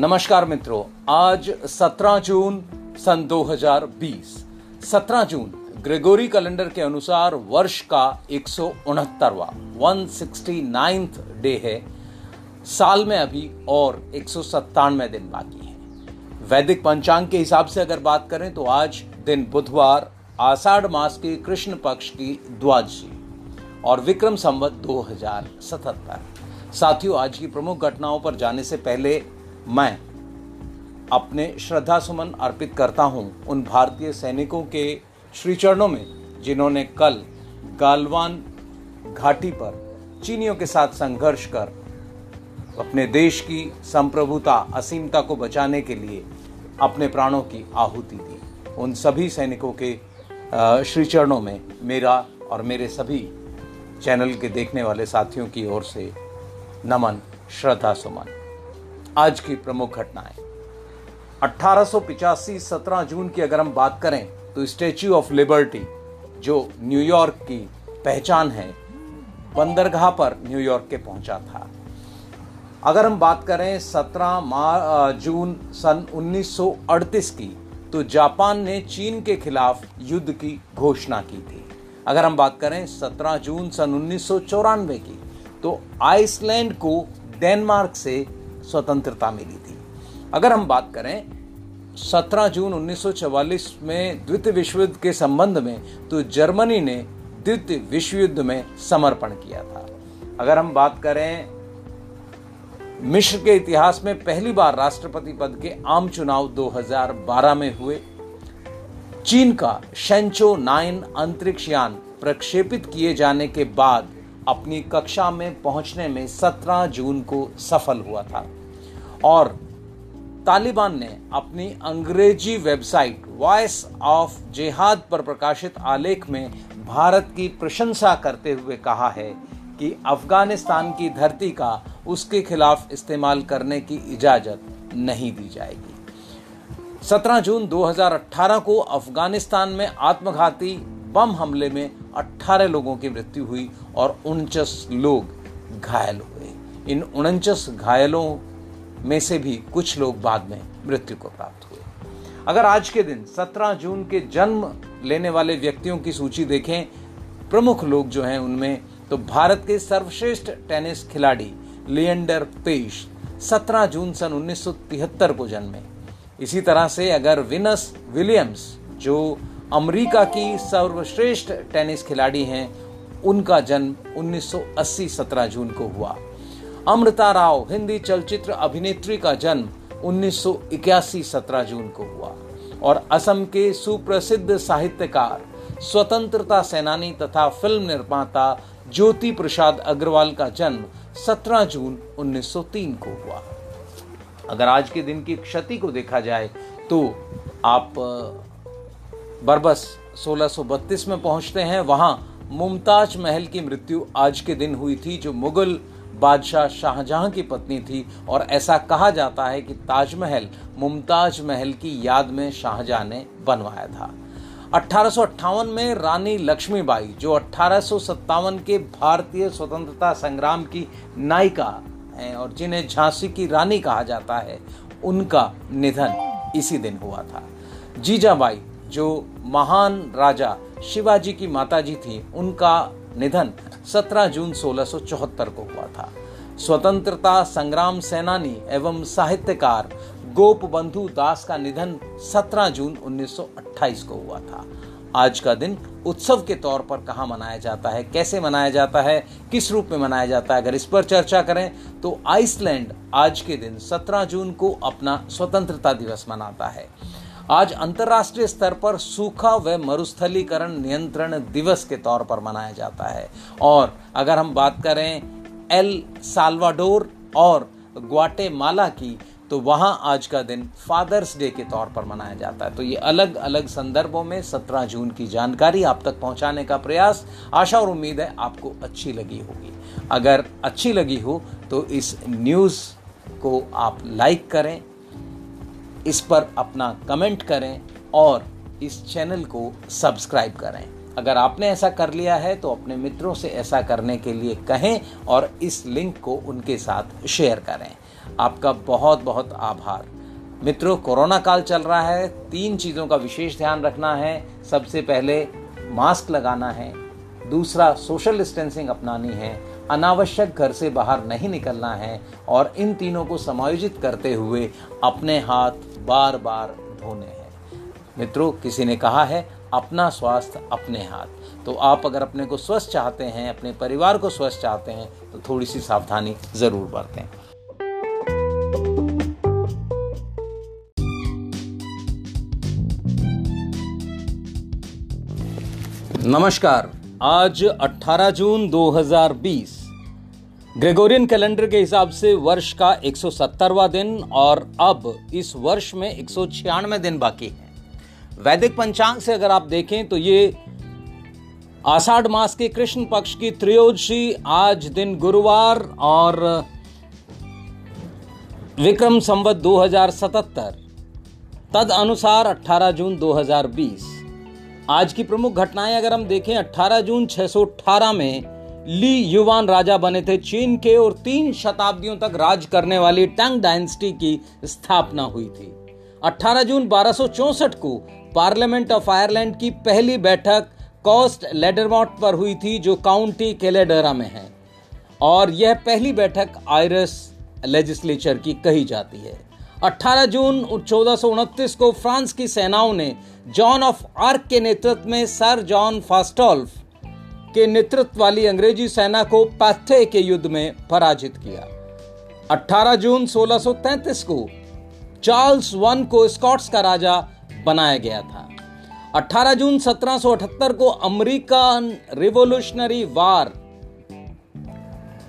नमस्कार मित्रों, आज 17 जून सन 2020 17 जून, ग्रेगोरी कैलेंडर के अनुसार वर्ष का एक सौ वन डे है। साल में अभी और एक सौ सत्तानवे दिन बाकी है। वैदिक पंचांग के हिसाब से अगर बात करें तो आज दिन बुधवार, आषाढ़ मास के कृष्ण पक्ष की द्वादशी और विक्रम संवत 2077 साथियों, आज की प्रमुख घटनाओं पर जाने से पहले मैं अपने श्रद्धा सुमन अर्पित करता हूँ उन भारतीय सैनिकों के श्री चरणों में, जिन्होंने कल गालवान घाटी पर चीनियों के साथ संघर्ष कर अपने देश की संप्रभुता, असीमता को बचाने के लिए अपने प्राणों की आहुति दी। उन सभी सैनिकों के श्री चरणों में मेरा और मेरे सभी चैनल के देखने वाले साथियों की ओर से नमन श्रद्धा सुमन आज की प्रमुख घटनाएँ। अठारह सौ 17 जून की अगर हम बात करें तो स्टेच्यू ऑफ़ लिबर्टी, जो न्यूयॉर्क की पहचान है, बंदरगाह पर न्यूयॉर्क के पहुँचा था। अगर हम बात करें 17 मार जून सन 1938 की तो जापान ने चीन के खिलाफ युद्ध की घोषणा की थी। अगर हम बात करें 17 जून सन उन्नीस सौ चौरानवे की तो आइसलैंड को डेनमार्क से स्वतंत्रता मिली थी। अगर हम बात करें 17 जून 1944 में द्वितीय विश्व युद्ध के संबंध में तो जर्मनी ने द्वितीय विश्व युद्ध में समर्पण किया था। अगर हम बात करें मिश्र के इतिहास में पहली बार राष्ट्रपति पद के आम चुनाव 2012 में हुए। चीन का शेंचो नाइन अंतरिक्ष यान प्रक्षेपित किए जाने के बाद अपनी कक्षा में पहुँचने में 17 जून को सफल हुआ था। और तालिबान ने अपनी अंग्रेज़ी वेबसाइट वॉइस ऑफ़ जिहाद पर प्रकाशित आलेख में भारत की प्रशंसा करते हुए कहा है कि अफ़गानिस्तान की धरती का उसके खिलाफ इस्तेमाल करने की इजाज़त नहीं दी जाएगी। 17 जून 2018 को अफ़गानिस्तान में आत्मघाती बम हमले में 18 लोगों की मृत्यु हुई और उनचास लोग घायल हुए। इन उनचास घायलों में से भी कुछ लोग बाद में मृत्यु को प्राप्त हुए। अगर आज के दिन 17 जून के जन्म लेने वाले व्यक्तियों की सूची देखें, प्रमुख लोग जो हैं उनमें तो भारत के सर्वश्रेष्ठ टेनिस खिलाड़ी लियंडर पेश 17 जून सन 1973 को जन्मे। इसी तरह से अगर विनस विलियम्स, जो अमेरिका की सर्वश्रेष्ठ टेनिस खिलाड़ी हैं। उनका जन्म 1980 17 जून को हुआ। अमृता राव, हिंदी चलचित्र अभिनेत्री का जन्म 1981 17 जून को हुआ। और असम के सुप्रसिद्ध साहित्यकार, स्वतंत्रता सेनानी तथा फ़िल्म निर्माता ज्योति प्रसाद अग्रवाल का जन्म 17 जून 1903 को हुआ। अगर आज के दिन की क्षति को देखा जाए तो आप बरबस 1632 में पहुँचते हैं। वहाँ मुमताज़ महल की मृत्यु आज के दिन हुई थी, जो मुगल बादशाह शाहजहां की पत्नी थी। और ऐसा कहा जाता है कि ताजमहल मुमताज़ महल की याद में शाहजहां ने बनवाया था। अठारह में रानी लक्ष्मीबाई, जो अठारह के भारतीय स्वतंत्रता संग्राम की नायिका हैं और जिन्हें झांसी की रानी कहा जाता है, उनका निधन इसी दिन हुआ था। जीजाबाई जो महान राजा शिवाजी की माताजी थी, उनका निधन 17 जून 1674 को हुआ था। स्वतंत्रता संग्राम सेनानी एवं साहित्यकार गोप बंधु दास का निधन 17 जून 1928 को हुआ था। आज का दिन उत्सव के तौर पर कहा मनाया जाता है, कैसे मनाया जाता है, किस रूप में मनाया जाता है, अगर इस पर चर्चा करें तो आइसलैंड आज के दिन 17 जून को अपना स्वतंत्रता दिवस मनाता है। आज अंतर्राष्ट्रीय स्तर पर सूखा व मरुस्थलीकरण नियंत्रण दिवस के तौर पर मनाया जाता है। और अगर हम बात करें एल साल्वाडोर और ग्वाटेमाला की तो वहाँ आज का दिन फादर्स डे के तौर पर मनाया जाता है। तो ये अलग अलग संदर्भों में 17 जून की जानकारी आप तक पहुँचाने का प्रयास, आशा और उम्मीद है आपको अच्छी लगी होगी। अगर अच्छी लगी हो तो इस न्यूज़ को आप लाइक करें इस पर अपना कमेंट करें और इस चैनल को सब्सक्राइब करें। अगर आपने ऐसा कर लिया है तो अपने मित्रों से ऐसा करने के लिए कहें और इस लिंक को उनके साथ शेयर करें। आपका बहुत बहुत आभार। मित्रों, कोरोना काल चल रहा है। तीन चीज़ों का विशेष ध्यान रखना है। सबसे पहले, मास्क लगाना है। दूसरा, सोशल डिस्टेंसिंग अपनानी है। अनावश्यक घर से बाहर नहीं निकलना है। और इन तीनों को समायोजित करते हुए अपने हाथ बार बार धोने हैं। मित्रों, किसी ने कहा है, अपना स्वास्थ्य अपने हाथ। तो आप अगर अपने को स्वस्थ चाहते हैं, अपने परिवार को स्वस्थ चाहते हैं तो थोड़ी सी सावधानी ज़रूर बरतें। नमस्कार, आज 18 जून 2020 ग्रेगोरियन कैलेंडर के हिसाब से वर्ष का 170वां दिन और अब इस वर्ष में एक सौ छियानवे दिन बाकी है। वैदिक पंचांग से अगर आप देखें तो ये आषाढ़ मास के कृष्ण पक्ष की त्रयोदशी, आज दिन गुरुवार और विक्रम संवत 2077 तद अनुसार 18 जून 2020 आज की प्रमुख घटनाएँ अगर हम देखें 18 जून 618 में ली युवान राजा बने थे चीन के और तीन शताब्दियों तक राज करने वाली टंग डायनेस्टी की स्थापना हुई थी। 18 जून बारह को पार्लियामेंट ऑफ़ आयरलैंड की पहली बैठक कॉस्ट लेडरमॉट पर हुई थी, जो काउंटी केलेडरा में है। और यह पहली बैठक आयरस लेजिस्लेचर की कही जाती है। 18 जून चौदह को फ्रांस की सेनाओं ने जॉन ऑफ़ आर्क के नेतृत्व में सर जॉन फास्टोल्फ के नेतृत्व वाली अंग्रेज़ी सेना को पैथे के युद्ध में पराजित किया। 18 जून 1633 को चार्ल्स वन को स्कॉट्स का राजा बनाया गया था। 18 जून 1778 को अमेरिकन रिवोल्यूशनरी वार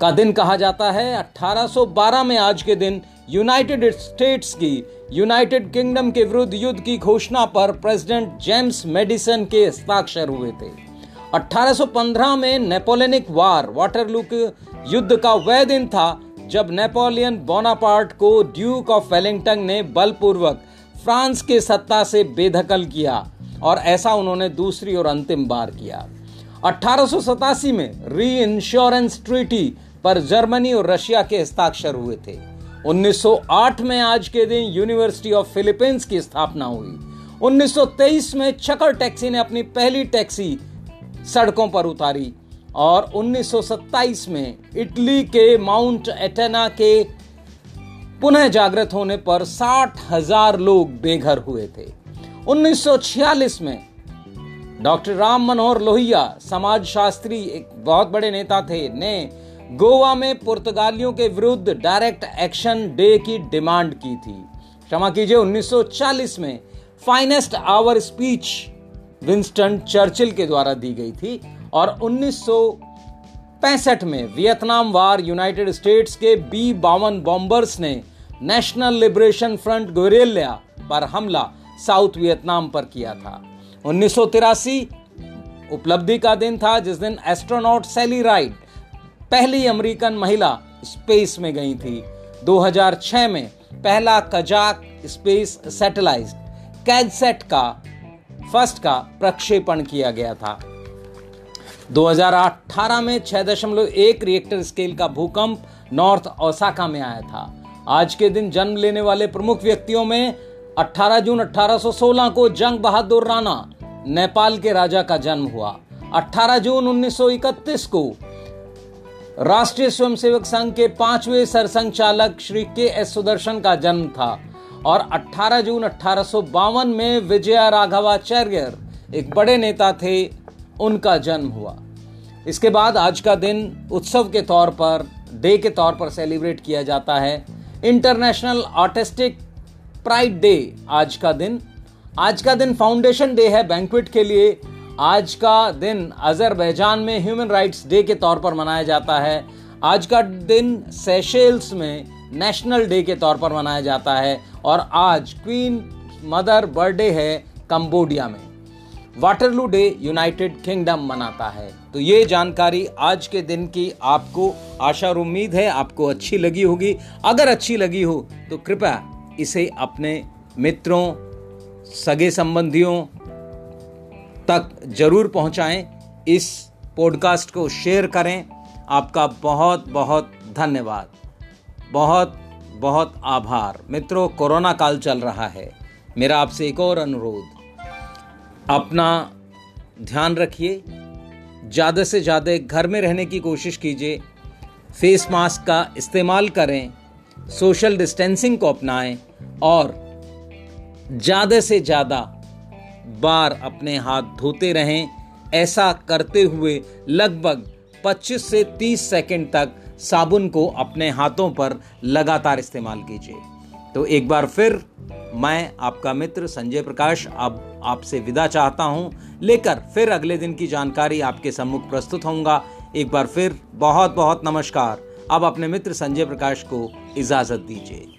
का दिन कहा जाता है। 1812 में आज के दिन यूनाइटेड स्टेट्स की यूनाइटेड किंगडम के विरुद्ध युद्ध की घोषणा पर प्रेसिडेंट जेम्स मेडिसन के हस्ताक्षर हुए थे। 1815 में नेपोलियनिक वार वाटरलू के युद्ध का वह दिन था जब नेपोलियन बोनापार्ट को ड्यूक ऑफ़ वेलिंगटन ने बलपूर्वक फ्रांस के सत्ता से बेदखल किया और ऐसा उन्होंने दूसरी और अंतिम बार किया। अठारह में री इंश्योरेंस ट्रीटी पर जर्मनी और रशिया के हस्ताक्षर हुए थे। 1908 में आज के दिन यूनिवर्सिटी ऑफ़ फिलीपींस की स्थापना हुई। 1923 में चकर टैक्सी ने अपनी पहली टैक्सी सड़कों पर उतारी और 1927 में इटली के माउंट एटेना के पुनः जागृत होने पर साठ हज़ार लोग बेघर हुए थे। 1946 में डॉक्टर राम मनोहर लोहिया समाज शास्त्री एक बहुत बड़े नेता थे, ने गोवा में पुर्तगालियों के विरुद्ध डायरेक्ट एक्शन डे की डिमांड की थी। क्षमा कीजिए 1940 में finest hour speech Winston Churchill के द्वारा दी गई थी और 1965 में वियतनाम वार यूनाइटेड स्टेट्स के बी बावन बॉम्बर्स ने नेशनल लिबरेशन फ्रंट गोरेलिया पर हमला साउथ वियतनाम पर किया था। उन्नीस उपलब्धि का दिन था, जिस दिन एस्ट्रोनॉट सेली राइट पहली अमेरिकन महिला स्पेस में गई थी। 2006 में पहला कजाक स्पेस सैटेलाइट कैदसेट का फ़र्स्ट का प्रक्षेपण किया गया था। 2018 में 6.1 रिएक्टर स्केल का भूकंप नॉर्थ ओसाका में आया था। आज के दिन जन्म लेने वाले प्रमुख व्यक्तियों में 18 जून 1816 को जंग बहादुर राणा, नेपाल के राजा का जन्म हुआ। 18 जून 1931 को राष्ट्रीय स्वयंसेवक संघ के पाँचवें सरसंघचालक श्री के एस सुदर्शन का जन्म था। और 18 जून अठारह में विजया राघवाचार्य एक बड़े नेता थे, उनका जन्म हुआ। इसके बाद आज का दिन उत्सव के तौर पर, डे के तौर पर सेलिब्रेट किया जाता है। इंटरनेशनल आर्टिस्टिक प्राइड डे आज का दिन। आज का दिन फाउंडेशन डे है बैंकवेट के लिए। आज का दिन अजरबैजान में ह्यूमन राइट्स डे के तौर पर मनाया जाता है। आज का दिन सेशेल्स में नेशनल डे के तौर पर मनाया जाता है। और आज क्वीन मदर बर्थडे है कंबोडिया में। वाटरलू डे यूनाइटेड किंगडम मनाता है। तो ये जानकारी आज के दिन की आपको आशा और उम्मीद है, आपको अच्छी लगी होगी। अगर अच्छी लगी हो तो कृपया इसे अपने मित्रों, सगे संबंधियों तक ज़रूर पहुंचाएँ। इस पॉडकास्ट को शेयर करें। आपका बहुत बहुत धन्यवाद। बहुत बहुत आभार। मित्रों, कोरोना काल चल रहा है। मेरा आपसे एक और अनुरोध, अपना ध्यान रखिए, ज़्यादा से ज़्यादा घर में रहने की कोशिश कीजिए, फेस मास्क का इस्तेमाल करें, सोशल डिस्टेंसिंग को अपनाएँ और ज़्यादा से ज़्यादा बार अपने हाथ धोते रहें। ऐसा करते हुए लगभग 25 से 30 सेकंड तक साबुन को अपने हाथों पर लगातार इस्तेमाल कीजिए। तो एक बार फिर, मैं आपका मित्र संजय प्रकाश अब आपसे विदा चाहता हूँ। लेकर फिर अगले दिन की जानकारी आपके सम्मुख प्रस्तुत होऊँगा। एक बार फिर बहुत बहुत नमस्कार। अब अपने मित्र संजय प्रकाश को इजाज़त दीजिए।